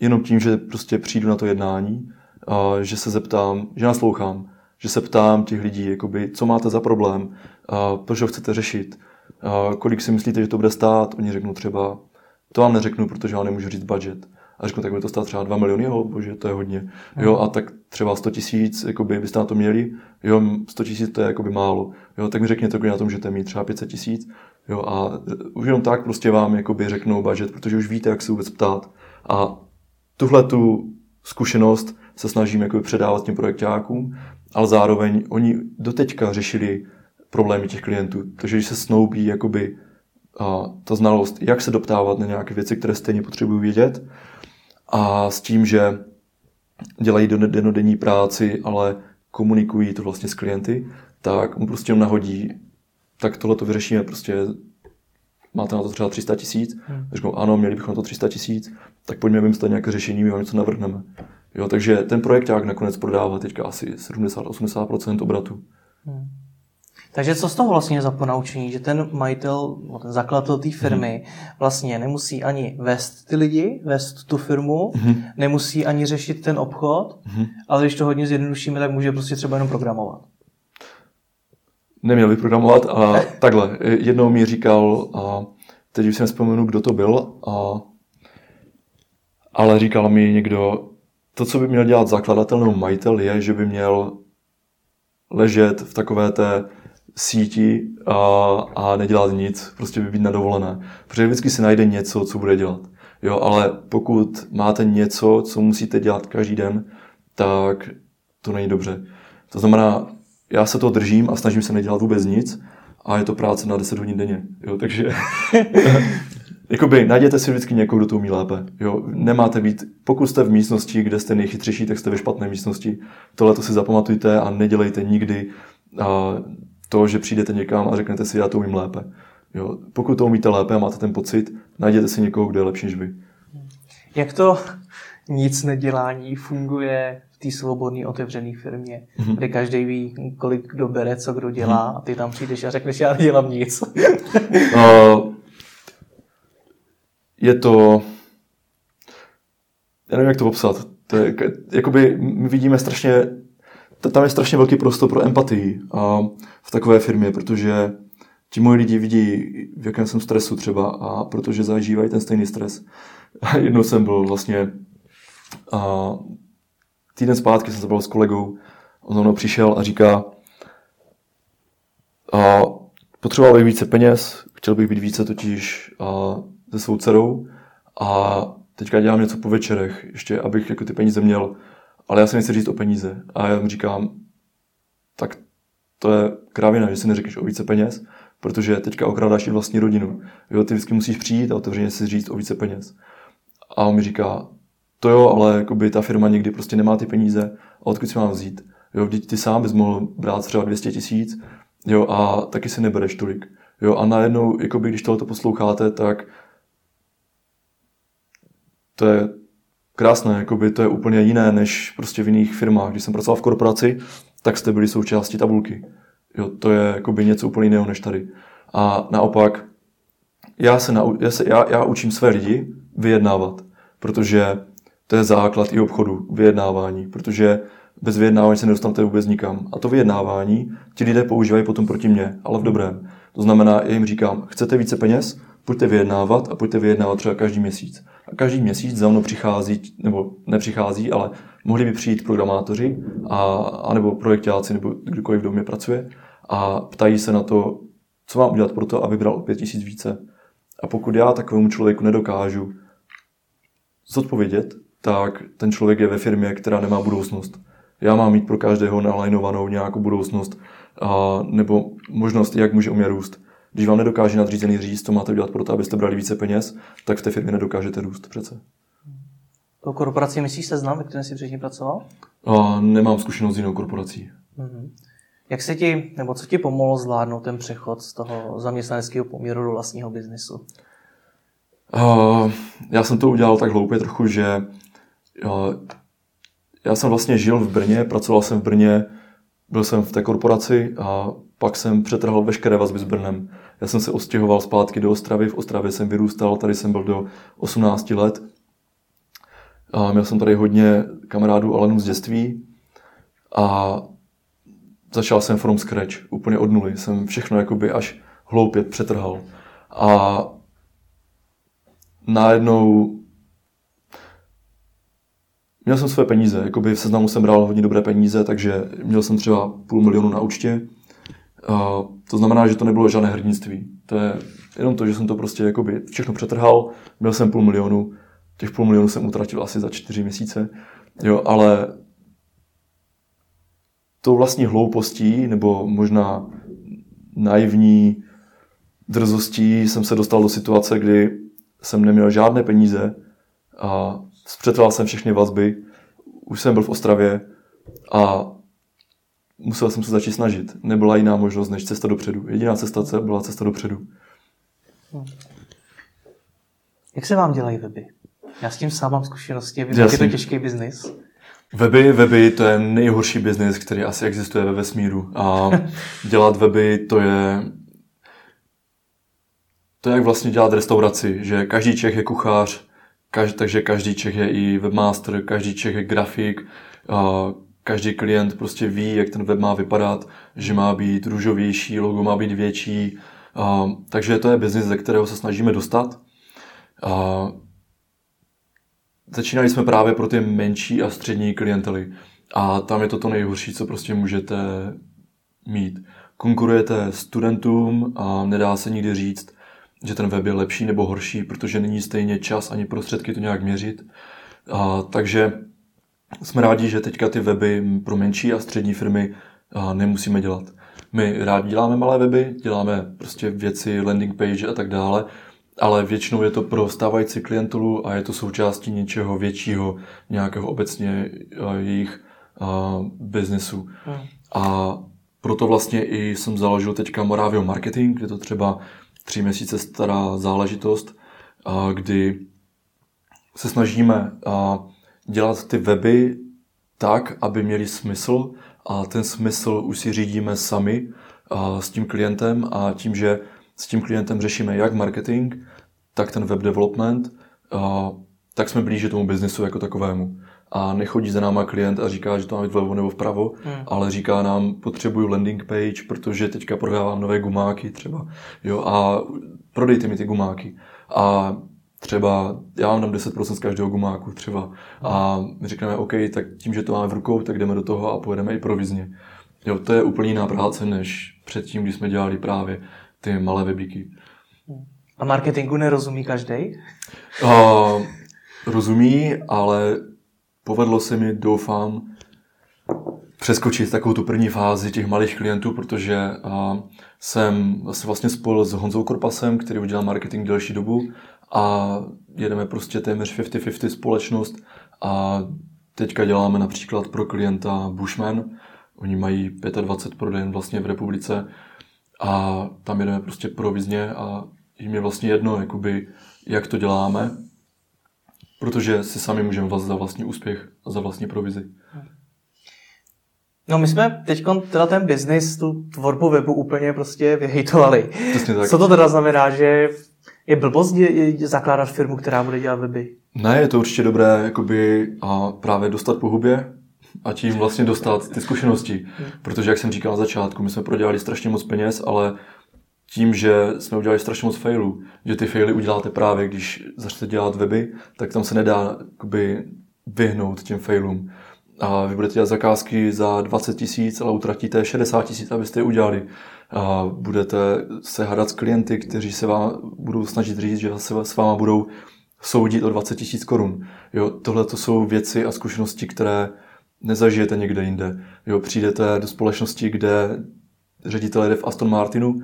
jenom tím, že prostě přijdu na to jednání, a že se zeptám, že naslouchám, že se ptám těch lidí, jakoby, co máte za problém, a proč ho chcete řešit, a kolik si myslíte, že to bude stát. Oni řeknou třeba, to vám neřeknu, protože vám nemůžu říct budget. A řeknu, tak bude to stát třeba 2 miliony, jo, bože, to je hodně. Jo, a tak třeba 100 tisíc, jakoby byste na to měli, jo, 100 tisíc to je jakoby málo. Jo, tak mi řekněte, kolik na tom můžete mít, třeba 500 tisíc. Jo, a už jenom tak prostě vám jakoby řeknou budget, protože už víte, jak se vůbec ptát. A tuhle tu zkušenost se snažím jakoby předávat těm projektákům, ale zároveň oni doteďka řešili problémy těch klientů. Takže když se snoubí jakoby a ta znalost, jak se doptávat na nějaké věci, které stejně potřebují vědět, a s tím, že dělají denodenní práci, ale komunikují to vlastně s klienty, tak mu prostě nahodí, tak tohle to vyřešíme, prostě máte na to třeba 300 tisíc, hmm. řeknou ano, měli bychom na to 300 tisíc, tak pojďme vymyslet nějaké řešení, my vám něco navrhneme. Jo, takže ten projekták nakonec prodává teďka asi 70-80% obratu. Hmm. Takže co z toho vlastně za ponaučení, že ten majitel, ten zakladatel té firmy vlastně nemusí ani vést ty lidi, vést tu firmu, Mhm. nemusí ani řešit ten obchod, Mhm. ale když to hodně zjednodušíme, tak může prostě třeba jenom programovat. Neměl bych programovat a takhle. Jednou mi říkal, a teď už si nespomenu, kdo to byl, a, ale říkal mi někdo, to, co by měl dělat zakladatel nebo majitel, je, že by měl ležet v takové té síti a, a nedělat nic, prostě by být na dovolené. Protože vždycky si najde něco, co bude dělat. Jo, ale pokud máte něco, co musíte dělat každý den, tak to není dobře. To znamená, já se to držím a snažím se nedělat vůbec nic a je to práce na 10 hodin denně. Jo, takže [LAUGHS] jakoby najděte si vždycky někoho, kdo to umí lépe. Jo, nemáte být, pokud jste v místnosti, kde jste nejchytřejší, tak jste ve špatné místnosti. Tohle to si zapamatujte a nedělejte nikdy a, to, že přijdete někam a řeknete si, já to umím lépe. Jo, pokud to umíte lépe a máte ten pocit, najděte si někoho, kdo je lepší než vy. Jak to nic nedělání funguje té svobodné otevřené firmě, mm-hmm. kde každý ví, kolik kdo bere, co kdo dělá a ty tam přijdeš a řekneš, já nedělám nic. uh, [LAUGHS] je to... Já nevím, jak to popsat. To je, jakoby my vidíme strašně... Tam je strašně velký prostor pro empatii a v takové firmě, protože ti moji lidi vidí, v jakém jsem stresu třeba a protože zažívají ten stejný stres. [LAUGHS] Jednou jsem byl vlastně a týden zpátky jsem se byl s kolegou, on za mnou přišel a říká a potřeboval bych více peněz, chtěl bych být více totiž a, se svou dcerou a teďka dělám něco po večerech, ještě abych jako ty peníze měl, ale já si nechci říct o peníze. A já mu říkám, tak to je krávina, že si neřekneš o více peněz, protože teďka okrádáš i vlastní rodinu. Jo, ty vždycky musíš přijít a otevřeně si říct o více peněz. A on mi říká, to jo, ale jakoby ta firma někdy prostě nemá ty peníze a odkud si mám vzít. Jo, vždyť ty sám bys mohl brát třeba 200 tisíc, jo, a taky si nebereš tolik. Jo, a najednou, jakoby, když tohle posloucháte, tak to je krásné, jakoby to je úplně jiné než prostě v jiných firmách. Když jsem pracoval v korporaci, tak jste byli součástí tabulky. Jo, to je jakoby něco úplně jiného než tady. A naopak, já, se já, se, já, já učím své lidi vyjednávat, protože to je základ i obchodu, vyjednávání, protože bez vyjednávání se nedostanete vůbec nikam. A to vyjednávání ti lidé používají potom proti mně, ale v dobrém. To znamená, já jim říkám, chcete více peněz, pojďte vyjednávat a pojďte vyjednávat třeba každý měsíc. A každý měsíc za mnou přichází, nebo nepřichází, ale mohli by přijít programátoři, a, anebo projektáci, nebo kdokoliv, kdo mě pracuje a ptají se na to, co mám udělat pro to, aby bral o 5000 více. A pokud já takovému člověku nedokážu zodpovědět, tak ten člověk je ve firmě, která nemá budoucnost. Já mám mít pro každého nalajnovanou nějakou budoucnost a, nebo možnost, jak může umět růst. Když vám nedokáže nadřízený říct, co máte udělat pro to, abyste brali více peněz, tak v té firmě nedokážete růst přece. To korporaci myslíš seznam, ve kterém jsi předtím pracoval? A nemám zkušenost s jinou korporací. Mm-hmm. Jak se ti, nebo co ti pomohlo zvládnout ten přechod z toho zaměstnaneckého poměru do vlastního biznesu? Uh, já jsem to udělal tak hloupě trochu, že já jsem vlastně žil v Brně, pracoval jsem v Brně, byl jsem v té korporaci a pak jsem přetrhl veškeré vazby s Brnem. Já jsem se ostěhoval zpátky do Ostravy, v Ostravě jsem vyrůstal, tady jsem byl do 18 let. A měl jsem tady hodně kamarádů Alenů z dětství a začal jsem from scratch, úplně od nuly. Jsem všechno jakoby až hloupě přetrhal. A najednou měl jsem své peníze, jakoby v seznamu jsem bral hodně dobré peníze, takže měl jsem třeba půl milionu na účtě. A to znamená, že to nebylo žádné hrdinství. To je jenom to, že jsem to prostě jakoby všechno přetrhal, měl jsem půl milionu, těch půl milionu jsem utratil asi za čtyři měsíce, jo, ale tou vlastní hloupostí nebo možná naivní drzostí jsem se dostal do situace, kdy jsem neměl žádné peníze a zpřetrval jsem všechny vazby, už jsem byl v Ostravě a musel jsem se začít snažit. Nebyla jiná možnost než cesta dopředu. Jediná cesta byla cesta dopředu. Hmm. Jak se vám dělají weby? Já s tím sám mám zkušenosti, vím, je to těžký biznis. Weby, weby, to je nejhorší biznis, který asi existuje ve vesmíru. A [LAUGHS] dělat weby, to je to je jak vlastně dělat restauraci, že každý Čech je kuchař, každý, takže každý Čech je i webmaster, každý Čech je grafik, každý klient prostě ví, jak ten web má vypadat, že má být růžovější, logo má být větší, takže to je biznis, ze kterého se snažíme dostat. Začínali jsme právě pro ty menší a střední klientely. A tam je to to nejhorší, co prostě můžete mít. Konkurujete studentům a nedá se nikdy říct, že ten web je lepší nebo horší, protože není stejně čas ani prostředky to nějak měřit. A, takže jsme rádi, že teďka ty weby pro menší a střední firmy a, nemusíme dělat. My rádi děláme malé weby, děláme prostě věci, landing page a tak dále, ale většinou je to pro stávající klientelu a je to součástí něčeho většího, nějakého obecně jejich biznesu. Hmm. A proto vlastně i jsem založil teďka Moravio Marketing, kde to třeba tři měsíce stará záležitost, kdy se snažíme dělat ty weby tak, aby měly smysl a ten smysl už si řídíme sami s tím klientem a tím, že s tím klientem řešíme jak marketing, tak ten web development, tak jsme blíže tomu biznesu jako takovému. A nechodí za náma klient a říká, že to má být vlevo nebo vpravo, hmm. ale říká nám, potřebuju landing page, protože teďka prodávám nové gumáky třeba. Jo, a prodejte mi ty gumáky. A třeba já vám dám 10% z každého gumáku třeba. A my řekneme, OK, tak tím, že to máme v rukou, tak jdeme do toho a pojedeme i provizně. Jo, to je úplně jiná práce, než předtím, když jsme dělali právě ty malé webíky. A marketingu nerozumí každý? Uh, rozumí, ale povedlo se mi, doufám, přeskočit takovou tu první fázi těch malých klientů, protože jsem se vlastně spojil s Honzou Korpasem, který udělal marketing delší dobu a jedeme prostě téměř 50-50 společnost A teďka děláme například pro klienta Bushman. Oni mají 25 prodejen vlastně v republice a tam jedeme prostě provizně a jim je vlastně jedno, jakoby, jak to děláme, protože si sami můžeme vás za vlastní úspěch a za vlastní provizi. No my jsme teď teda ten biznis, tu tvorbu webu úplně prostě vyhejtovali. tak. Co to teda znamená, že je blbost zakládat firmu, která bude dělat weby? Ne, je to určitě dobré jakoby, a právě dostat po hubě a tím vlastně dostat ty zkušenosti. Protože, jak jsem říkal na začátku, my jsme prodělali strašně moc peněz, ale tím, že jsme udělali strašně moc failů, že ty faily uděláte právě, když začnete dělat weby, tak tam se nedá jakoby, vyhnout těm failům. A vy budete dělat zakázky za 20 tisíc, ale utratíte 60 tisíc, abyste je udělali. A budete se hádat s klienty, kteří se vám budou snažit říct, že se s váma budou soudit o 20 tisíc korun. Jo, tohle to jsou věci a zkušenosti, které nezažijete někde jinde. Jo, přijdete do společnosti, kde ředitel jde v Aston Martinu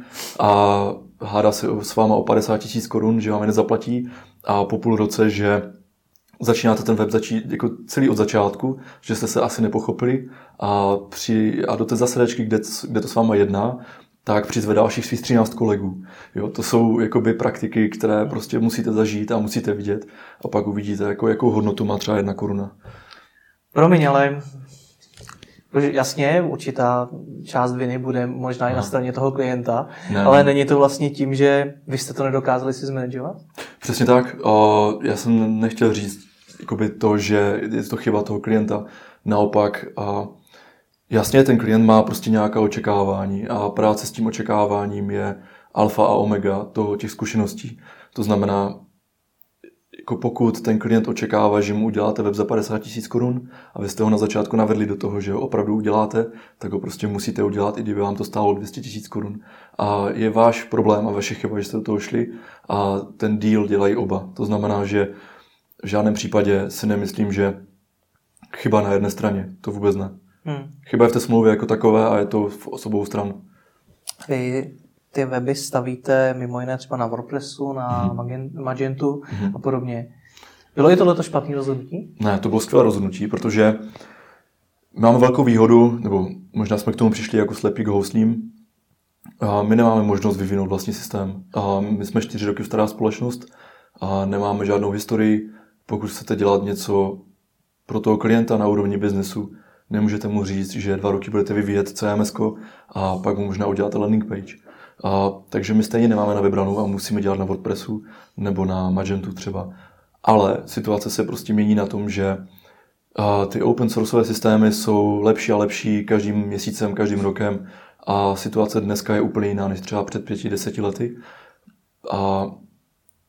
a hádá se s váma o 50 tisíc korun, že vám je nezaplatí a po půl roce, že začínáte ten web začít jako celý od začátku, že jste se asi nepochopili a, při, a do té zasedačky, kde, kde to s váma jedná, tak přizve dalších svých 13 kolegů. Jo, to jsou jakoby praktiky, které prostě musíte zažít a musíte vidět a pak uvidíte, jako, jakou hodnotu má třeba jedna koruna. Promiň, ale jasně, určitá část viny bude možná i na straně toho klienta, ne. ale není to vlastně tím, že vy jste to nedokázali si zmanagovat? Přesně tak. Já jsem nechtěl říct jakoby to, že je to chyba toho klienta. Naopak, jasně, ten klient má prostě nějaká očekávání a práce s tím očekáváním je alfa a omega toho těch zkušeností. To znamená, jako pokud ten klient očekává, že mu uděláte web za 50 tisíc korun a vy jste ho na začátku navedli do toho, že ho opravdu uděláte, tak ho prostě musíte udělat, i kdyby vám to stálo 200 tisíc korun. A je váš problém a vaše chyba, že jste do toho šli a ten deal dělají oba. To znamená, že v žádném případě si nemyslím, že chyba na jedné straně. To vůbec ne. Hmm. Chyba je v té smlouvě jako takové a je to v osobou stran. Vy ty weby stavíte mimo jiné třeba na WordPressu, na mm-hmm. Magentu mm-hmm. a podobně. Bylo je tohle špatné rozhodnutí? Ne, to bylo skvělé rozhodnutí, protože máme velkou výhodu, nebo možná jsme k tomu přišli jako slepí k hostním. A my nemáme možnost vyvinout vlastní systém. A my jsme čtyři roky stará společnost a nemáme žádnou historii. Pokud chcete dělat něco pro toho klienta na úrovni biznesu, nemůžete mu říct, že dva roky budete vyvíjet CMS a pak mu možná uděláte landing page. A, takže my stejně nemáme na vybranou a musíme dělat na WordPressu nebo na Magentu třeba. Ale situace se prostě mění na tom, že a, ty open sourceové systémy jsou lepší a lepší každým měsícem, každým rokem a situace dneska je úplně jiná než třeba před pěti, deseti lety. A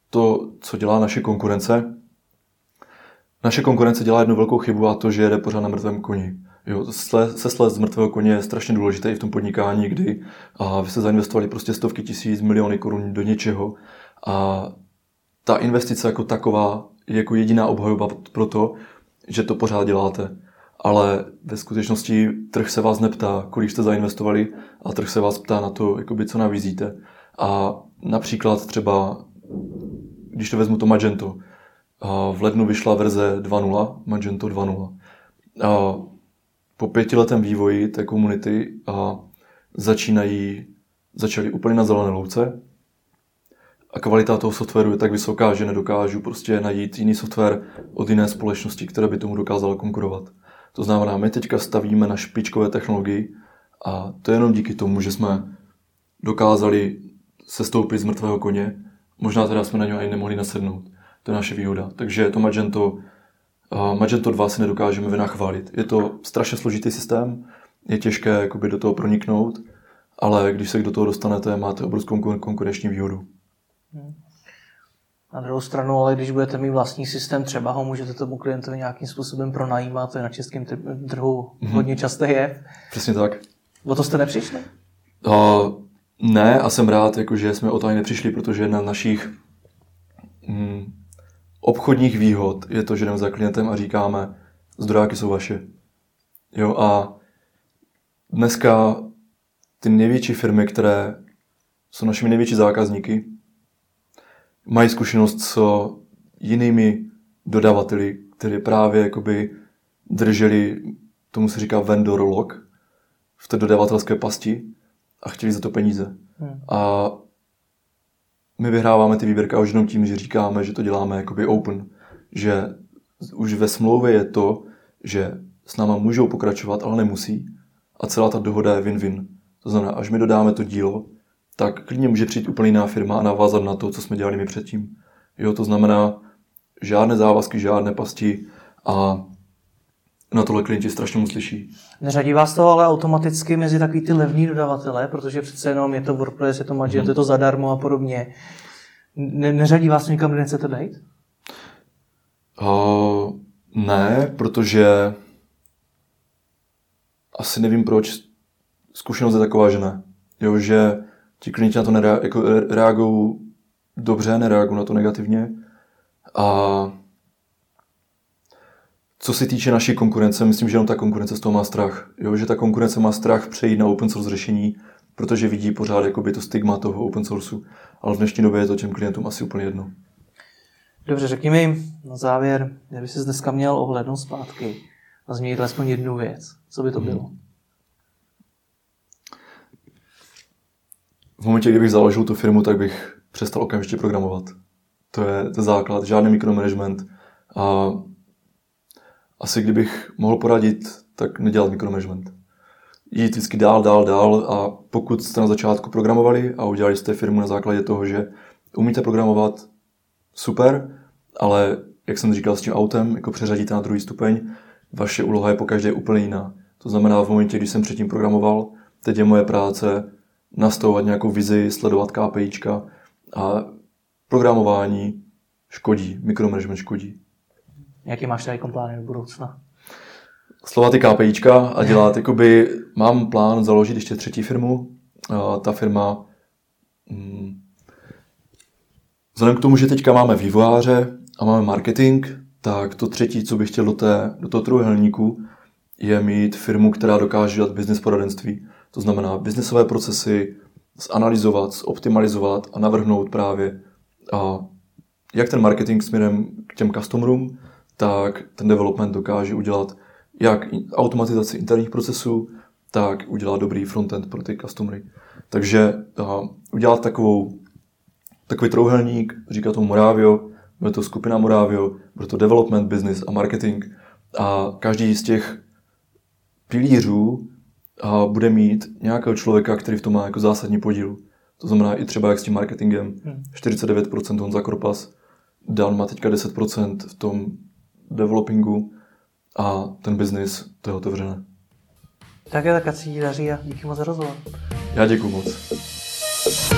to, co dělá naše konkurence, naše konkurence dělá jednu velkou chybu a to, že jede pořád na mrtvém koni. Jo, se slez z mrtvého koně je strašně důležité i v tom podnikání, kdy a vy jste zainvestovali prostě stovky tisíc, miliony korun do něčeho a ta investice jako taková je jako jediná obhajoba pro to, že to pořád děláte. Ale ve skutečnosti trh se vás neptá, kolik jste zainvestovali a trh se vás ptá na to, jakoby, co navízíte. A například třeba, když to vezmu to Magento, v lednu vyšla verze 2.0, Magento 2.0 po pětiletém vývoji té komunity a začínají, začali úplně na zelené louce a kvalita toho softwaru je tak vysoká, že nedokážu prostě najít jiný software od jiné společnosti, která by tomu dokázala konkurovat. To znamená, my teďka stavíme na špičkové technologii a to je jenom díky tomu, že jsme dokázali sestoupit z mrtvého koně. Možná teda jsme na něj ani nemohli nasednout. To je naše výhoda. Takže to Magento Magento 2 si nedokážeme vynachválit. Je to strašně složitý systém, je těžké jakoby, do toho proniknout, ale když se do toho dostanete, máte obrovskou konkurenční výhodu. Hmm. Na druhou stranu, ale když budete mít vlastní systém, třeba ho můžete tomu klientovi nějakým způsobem pronajímat, to je na českém trhu hmm. hodně časté je. Přesně tak. O to jste nepřišli? Uh, ne a jsem rád, jako, že jsme o to ani nepřišli, protože na našich mm, obchodních výhod je to, že jdeme za klientem a říkáme, zdrojáky jsou vaše. Jo, a dneska ty největší firmy, které jsou našimi největší zákazníky, mají zkušenost s jinými dodavateli, které právě jakoby drželi, tomu se říká vendor lock, v té dodavatelské pasti a chtěli za to peníze. Hmm. A my vyhráváme ty výběrka už jenom tím, že říkáme, že to děláme jakoby open. Že už ve smlouvě je to, že s náma můžou pokračovat, ale nemusí. A celá ta dohoda je win-win. To znamená, až my dodáme to dílo, tak klidně může přijít úplně jiná firma a navázat na to, co jsme dělali my předtím. Jo, to znamená žádné závazky, žádné pasti a na tohle klienti strašně moc slyší. Neřadí vás to ale automaticky mezi takový ty levní dodavatele, protože přece jenom je to WordPress, je to Magento, hmm. je to zadarmo a podobně. Ne, neřadí vás někam, kde nechcete být? Uh, ne, protože asi nevím proč. Zkušenost je taková, že ne. Jo, že ti klienti na to nereagují jako reagují dobře, nereagují na to negativně. A co se týče naší konkurence, myslím, že jenom ta konkurence z toho má strach. Jo, že ta konkurence má strach přejít na open source řešení, protože vidí pořád jakoby to stigma toho open sourceu. Ale v dnešní době je to těm klientům asi úplně jedno. Dobře, řekni mi na závěr, kdyby jsi dneska měl ohlednout zpátky a změnit alespoň jednu věc, co by to bylo? Hmm. V momentě, kdybych založil tu firmu, tak bych přestal okamžitě programovat. To je, to základ, žádný mikromanagement. A asi kdybych mohl poradit, tak nedělat mikromanagement. Jít vždycky dál, dál, dál a pokud jste na začátku programovali a udělali jste firmu na základě toho, že umíte programovat, super, ale jak jsem říkal s tím autem, jako přeřadíte na druhý stupeň, vaše úloha je po každé úplně jiná. To znamená, v momentě, když jsem předtím programoval, teď je moje práce nastavovat nějakou vizi, sledovat KPIčka a programování škodí, mikromanagement škodí. Jaký máš tady plány do budoucna? Slova ty KPIčka a dělat, jakoby, mám plán založit ještě třetí firmu. Ta firma, hmm, vzhledem k tomu, že teďka máme vývojáře a máme marketing, tak to třetí, co bych chtěl do, té, do toho trojuhelníku, je mít firmu, která dokáže dělat business poradenství. To znamená biznesové procesy, zanalizovat, optimalizovat a navrhnout právě a jak ten marketing směrem k těm customerům, tak ten development dokáže udělat jak automatizaci interních procesů, tak udělat dobrý frontend pro ty customery. Takže uh, udělat takovou, takový trouhelník, říká to Moravio, bude to skupina Moravio, bude to development, business a marketing a každý z těch pilířů a bude mít nějakého člověka, který v tom má jako zásadní podíl. To znamená i třeba jak s tím marketingem. 49% hmm. Honza Korpas, Dan má teďka 10% v tom developingu a ten biznis, to je otevřené. Tak je, tak ať se ti daří a díky moc za rozhovor. Já děkuji moc.